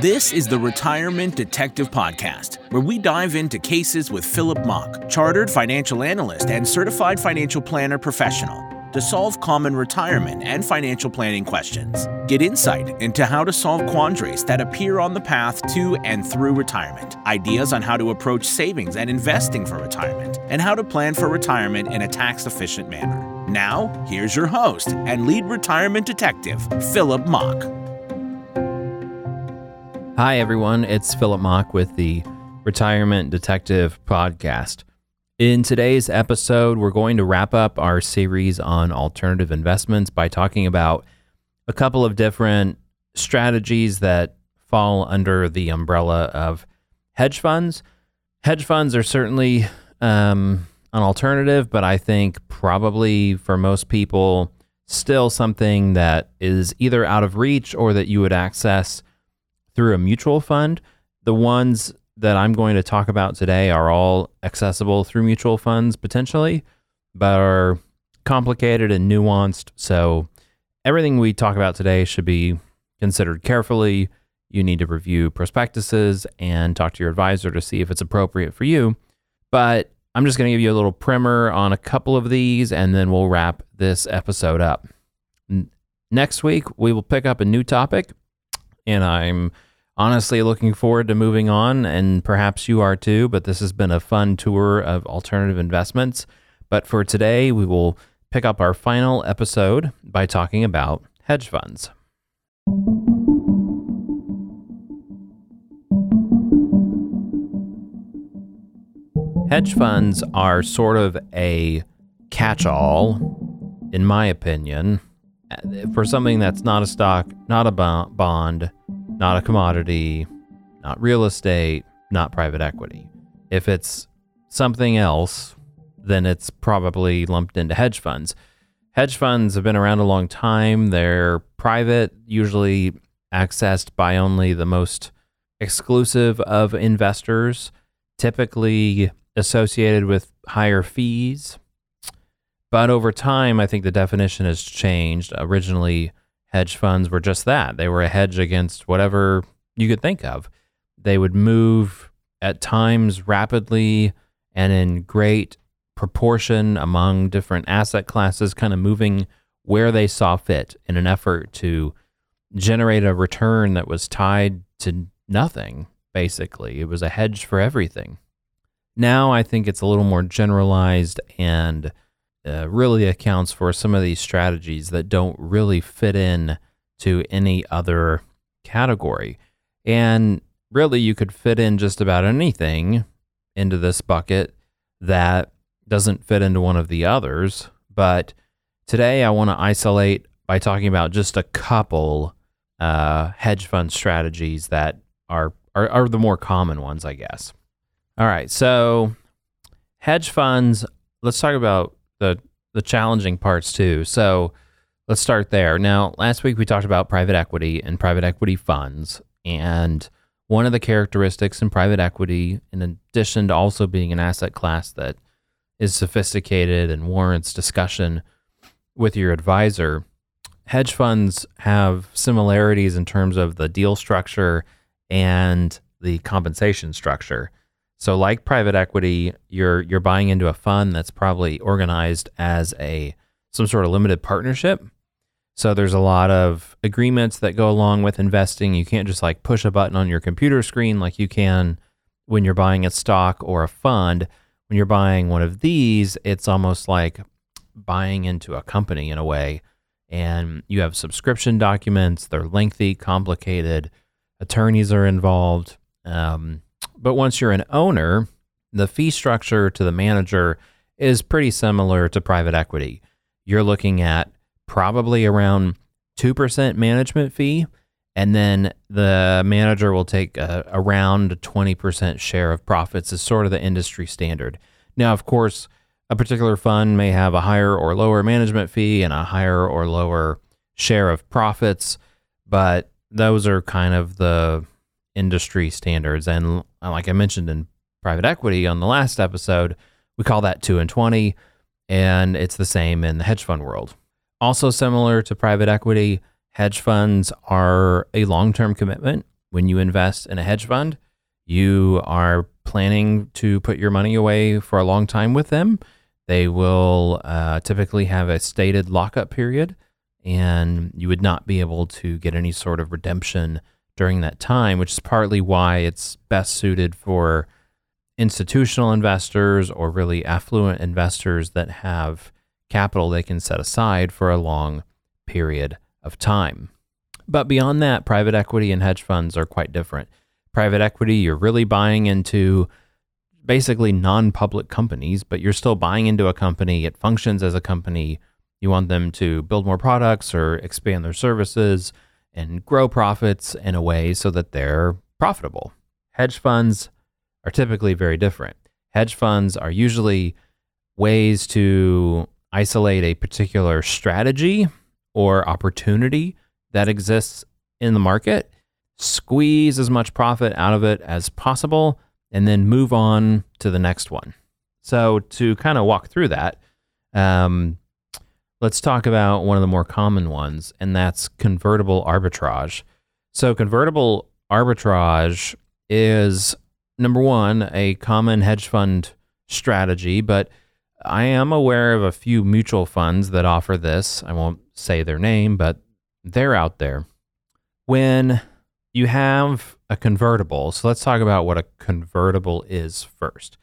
This is the Retirement Detective Podcast, where we dive into cases with Philip Mock, chartered financial analyst and certified financial planner professional, to solve common retirement and financial planning questions. Get insight into how to solve quandaries that appear on the path to and through retirement, ideas on how to approach savings and investing for retirement, and how to plan for retirement in a tax efficient manner. Now, here's your host and lead retirement detective, Philip Mock. Hi, everyone. It's Philip Mock with the Retirement Detective Podcast. In today's episode, we're going to wrap up our series on alternative investments by talking about a couple of different strategies that fall under the umbrella of hedge funds. Hedge funds are certainly um, an alternative, but I think probably for most people, still something that is either out of reach or that you would access through a mutual fund. The ones that I'm going to talk about today are all accessible through mutual funds potentially, but are complicated and nuanced. So everything we talk about today should be considered carefully. You need to review prospectuses and talk to your advisor to see if it's appropriate for you. But I'm just going to give you a little primer on a couple of these and then we'll wrap this episode up. Next week, we will pick up a new topic, and I'm honestly looking forward to moving on, and perhaps you are too. But this has been a fun tour of alternative investments. But for today, we will pick up our final episode by talking about hedge funds. Hedge funds are sort of a catch all, in my opinion, for something that's not a stock, not a bond, not a commodity, not real estate, not private equity. If it's something else, then it's probably lumped into hedge funds. Hedge funds have been around a long time. They're private, usually accessed by only the most exclusive of investors, typically associated with higher fees. But over time, I think the definition has changed. Originally, hedge funds were just that they were a hedge against whatever you could think of. They would move at times rapidly and in great proportion among different asset classes, kind of moving where they saw fit in an effort to generate a return that was tied to nothing, basically. It was a hedge for everything. Now I think it's a little more generalized and uh, really accounts for some of these strategies that don't really fit in to any other category. And really, you could fit in just about anything into this bucket that doesn't fit into one of the others. But today, I want to isolate by talking about just a couple uh, hedge fund strategies that are, are, are the more common ones, I guess. All right. So, hedge funds, let's talk about the, the challenging parts too. So, let's start there. Now, last week we talked about private equity and private equity funds. And one of the characteristics in private equity, in addition to also being an asset class that is sophisticated and warrants discussion with your advisor, hedge funds have similarities in terms of the deal structure and the compensation structure. So like private equity, you're you're buying into a fund that's probably organized as a some sort of limited partnership. So there's a lot of agreements that go along with investing. You can't just like push a button on your computer screen like you can when you're buying a stock or a fund. When you're buying one of these, it's almost like buying into a company in a way. And you have subscription documents, they're lengthy, complicated, attorneys are involved. Um, but once you're an owner, the fee structure to the manager is pretty similar to private equity. You're looking at probably around 2% management fee, and then the manager will take a, around 20% share of profits, is sort of the industry standard. Now, of course, a particular fund may have a higher or lower management fee and a higher or lower share of profits, but those are kind of the industry standards. And like I mentioned in private equity on the last episode, we call that 2 and 20, and it's the same in the hedge fund world. Also, similar to private equity, hedge funds are a long term commitment. When you invest in a hedge fund, you are planning to put your money away for a long time with them. They will uh, typically have a stated lockup period, and you would not be able to get any sort of redemption during that time, which is partly why it's best suited for institutional investors or really affluent investors that have capital they can set aside for a long period of time. But beyond that, private equity and hedge funds are quite different. Private equity, you're really buying into basically non public companies, but you're still buying into a company. It functions as a company. You want them to build more products or expand their services and grow profits in a way so that they're profitable. Hedge funds are typically very different. Hedge funds are usually ways to isolate a particular strategy or opportunity that exists in the market, squeeze as much profit out of it as possible, and then move on to the next one. So, to kind of walk through that, um, let's talk about one of the more common ones, and that's convertible arbitrage. So, convertible arbitrage is number one, a common hedge fund strategy, but I am aware of a few mutual funds that offer this. I won't say their name, but they're out there. When you have a convertible, so let's talk about what a convertible is first.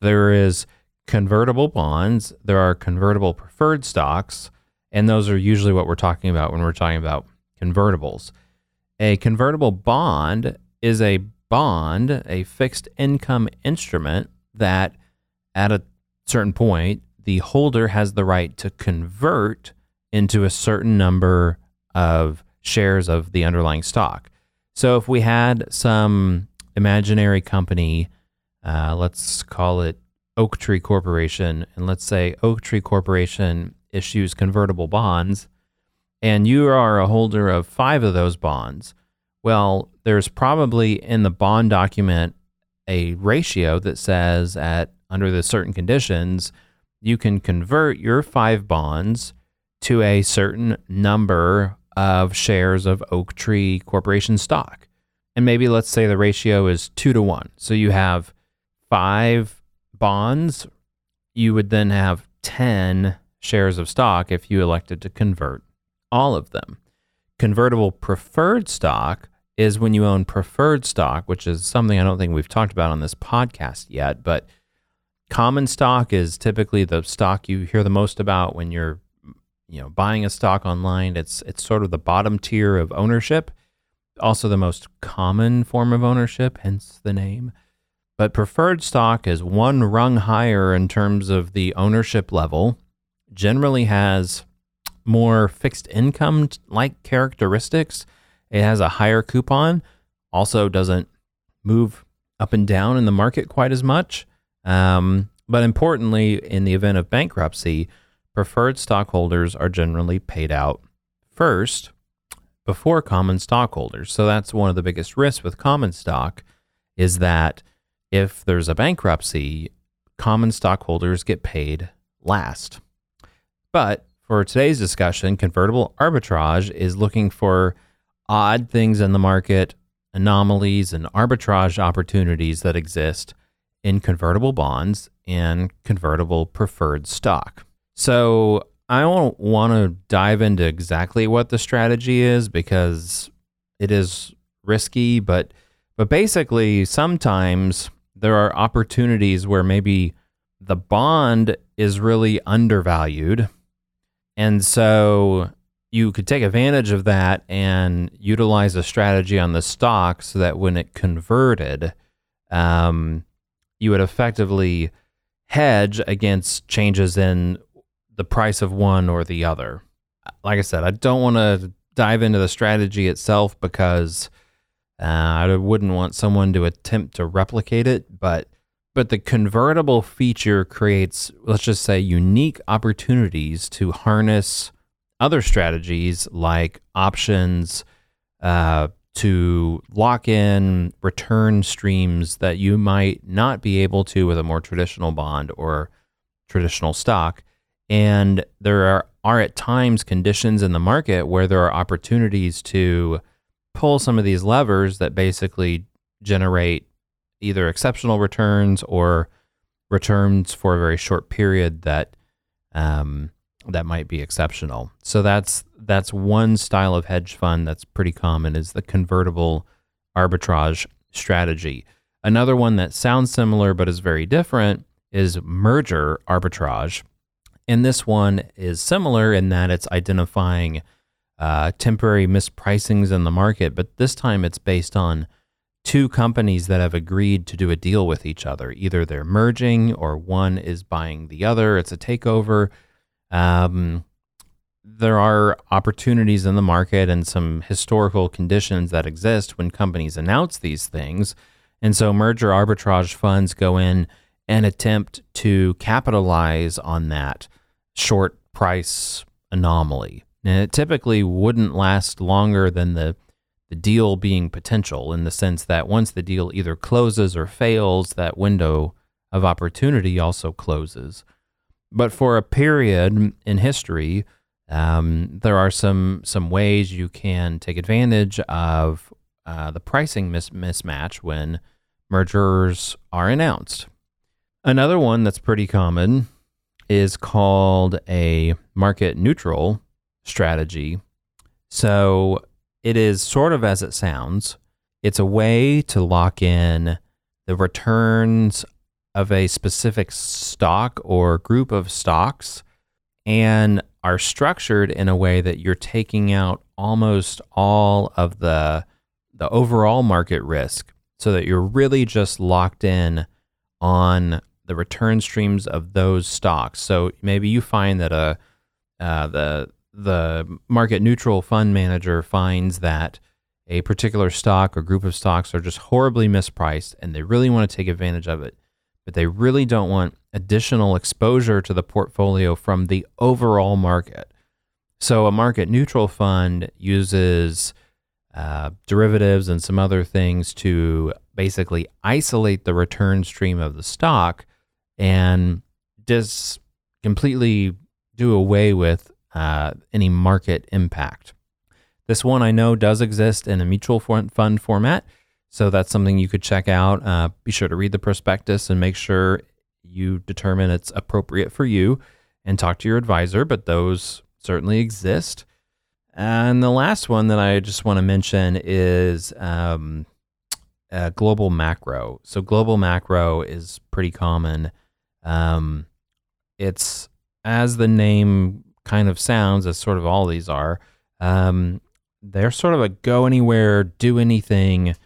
There is convertible bonds, there are convertible preferred stocks, and those are usually what we're talking about when we're talking about convertibles. A convertible bond is a bond, a fixed income instrument that at a certain point, the holder has the right to convert into a certain number of shares of the underlying stock. So if we had some imaginary company, uh, let's call it Oaktree Corporation, and let's say Oaktree Corporation issues convertible bonds, and you are a holder of five of those bonds, well, there's probably in the bond document a ratio that says at under the certain conditions, you can convert your five bonds to a certain number of shares of Oaktree Corporation stock. And maybe let's say the ratio is two to one. So you have five bonds, you would then have 10 shares of stock if you elected to convert all of them. Convertible preferred stock is when you own preferred stock, which is something I don't think we've talked about on this podcast yet. But common stock is typically the stock you hear the most about when you're, you know, buying a stock online. It's it's sort of the bottom tier of ownership, also the most common form of ownership, hence the name. But preferred stock is one rung higher in terms of the ownership level. Generally has more fixed income like characteristics it has a higher coupon, also doesn't move up and down in the market quite as much. Um, but importantly, in the event of bankruptcy, preferred stockholders are generally paid out first before common stockholders. So that's one of the biggest risks with common stock is that if there's a bankruptcy, common stockholders get paid last. But for today's discussion, convertible arbitrage is looking for odd things in the market, anomalies, and arbitrage opportunities that exist in convertible bonds and convertible preferred stock. So, I don't want to dive into exactly what the strategy is because it is risky, but but basically sometimes there are opportunities where maybe the bond is really undervalued. And so you could take advantage of that and utilize a strategy on the stock so that when it converted, um, you would effectively hedge against changes in the price of one or the other. Like I said, I don't want to dive into the strategy itself because uh, I wouldn't want someone to attempt to replicate it, but but the convertible feature creates, let's just say, unique opportunities to harness other strategies like options uh, to lock in return streams that you might not be able to with a more traditional bond or traditional stock. And there are are at times conditions in the market where there are opportunities to pull some of these levers that basically generate either exceptional returns or returns for a very short period that um, that might be exceptional. So that's that's one style of hedge fund that's pretty common is the convertible arbitrage strategy. Another one that sounds similar but is very different is merger arbitrage. And this one is similar in that it's identifying uh, temporary mispricings in the market, but this time it's based on two companies that have agreed to do a deal with each other. Either they're merging or one is buying the other. It's a takeover. Um, there are opportunities in the market and some historical conditions that exist when companies announce these things. And so merger arbitrage funds go in and attempt to capitalize on that short price anomaly. And it typically wouldn't last longer than the the deal being potential in the sense that once the deal either closes or fails, that window of opportunity also closes. But for a period in history, um, there are some some ways you can take advantage of uh, the pricing mis- mismatch when mergers are announced. Another one that's pretty common is called a market neutral strategy. So it is sort of as it sounds. It's a way to lock in the returns of a specific stock or group of stocks and are structured in a way that you're taking out almost all of the the overall market risk so that you're really just locked in on the return streams of those stocks. So maybe you find that a uh, the the market neutral fund manager finds that a particular stock or group of stocks are just horribly mispriced and they really want to take advantage of it, but they really don't want additional exposure to the portfolio from the overall market. So a market neutral fund uses uh, derivatives and some other things to basically isolate the return stream of the stock and just completely do away with uh, any market impact. This one I know does exist in a mutual fund format, so that's something you could check out. Uh, be sure to read the prospectus and make sure you determine it's appropriate for you and talk to your advisor, but those certainly exist. And the last one that I just want to mention is um, uh, global macro. So, global macro is pretty common. Um, it's as the name kind of sounds, as sort of all these are. Um, they're sort of a go anywhere, do anything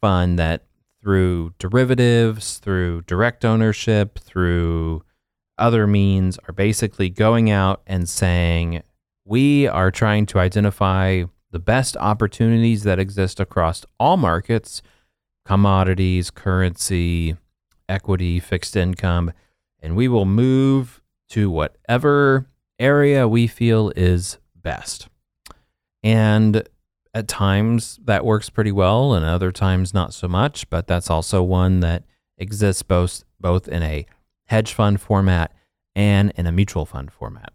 fund that through derivatives, through direct ownership, through other means are basically going out and saying, we are trying to identify the best opportunities that exist across all markets commodities, currency, equity, fixed income, and we will move to whatever area we feel is best. And at times that works pretty well and other times not so much, but that's also one that exists both both in a hedge fund format and in a mutual fund format.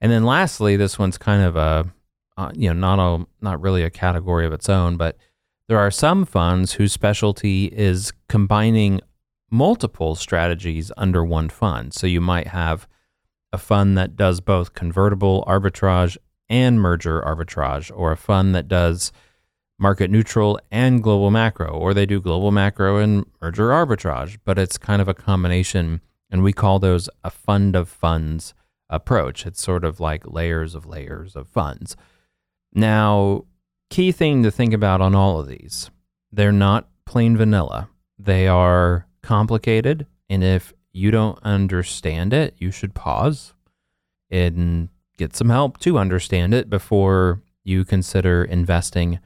And then lastly, this one's kind of a uh, you know not a not really a category of its own, but there are some funds whose specialty is combining multiple strategies under one fund. So you might have a fund that does both convertible arbitrage and merger arbitrage, or a fund that does market neutral and global macro, or they do global macro and merger arbitrage, but it's kind of a combination. And we call those a fund of funds approach. It's sort of like layers of layers of funds. Now, key thing to think about on all of these they're not plain vanilla, they are complicated. And if you don't understand it, you should pause and get some help to understand it before you consider investing.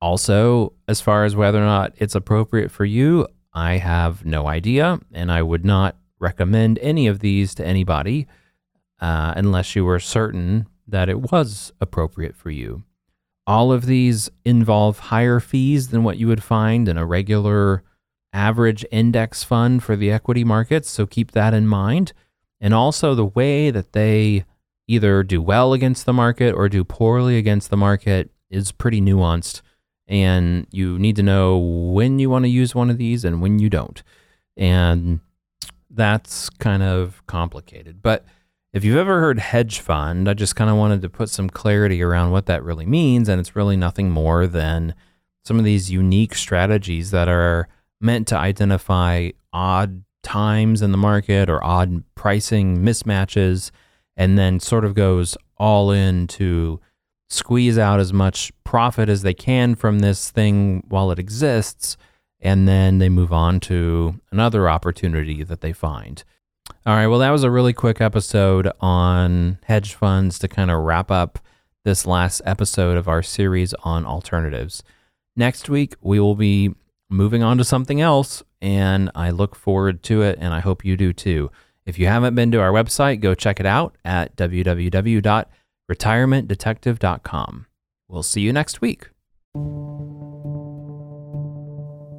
Also, as far as whether or not it's appropriate for you, I have no idea, and I would not recommend any of these to anybody uh, unless you were certain that it was appropriate for you. All of these involve higher fees than what you would find in a regular average index fund for the equity markets, so keep that in mind. And also the way that they either do well against the market or do poorly against the market is pretty nuanced. And you need to know when you want to use one of these and when you don't. And that's kind of complicated. But if you've ever heard hedge fund, I just kind of wanted to put some clarity around what that really means. And it's really nothing more than some of these unique strategies that are meant to identify odd times in the market or odd pricing mismatches, and then sort of goes all in to squeeze out as much profit as they can from this thing while it exists. And then they move on to another opportunity that they find. All right. Well, that was a really quick episode on hedge funds to kind of wrap up this last episode of our series on alternatives. Next week, we will be moving on to something else, and I look forward to it, and I hope you do too. If you haven't been to our website, go check it out at www.retirementdetective.com. We'll see you next week.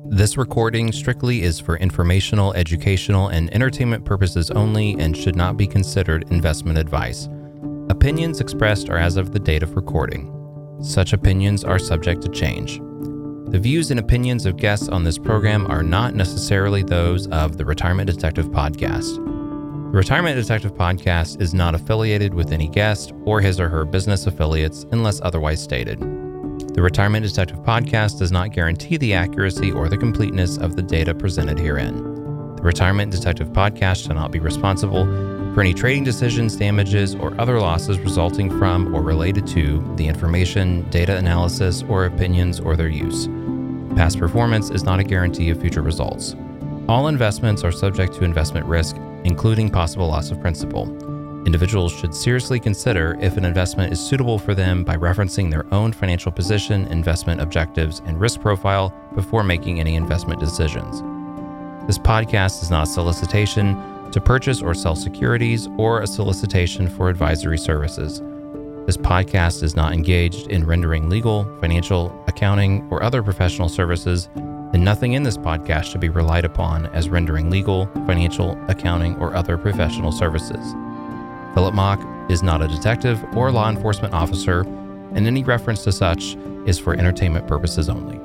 This recording strictly is for informational, educational, and entertainment purposes only and should not be considered investment advice. Opinions expressed are as of the date of recording. Such opinions are subject to change. The views and opinions of guests on this program are not necessarily those of the Retirement Detective Podcast. The Retirement Detective Podcast is not affiliated with any guest or his or her business affiliates unless otherwise stated. The Retirement Detective Podcast does not guarantee the accuracy or the completeness of the data presented herein. Retirement Detective Podcast shall not be responsible for any trading decisions, damages, or other losses resulting from or related to the information, data analysis, or opinions or their use. Past performance is not a guarantee of future results. All investments are subject to investment risk, including possible loss of principal. Individuals should seriously consider if an investment is suitable for them by referencing their own financial position, investment objectives, and risk profile before making any investment decisions. This podcast is not a solicitation to purchase or sell securities or a solicitation for advisory services. This podcast is not engaged in rendering legal, financial, accounting, or other professional services, and nothing in this podcast should be relied upon as rendering legal, financial, accounting, or other professional services. Philip Mock is not a detective or law enforcement officer, and any reference to such is for entertainment purposes only.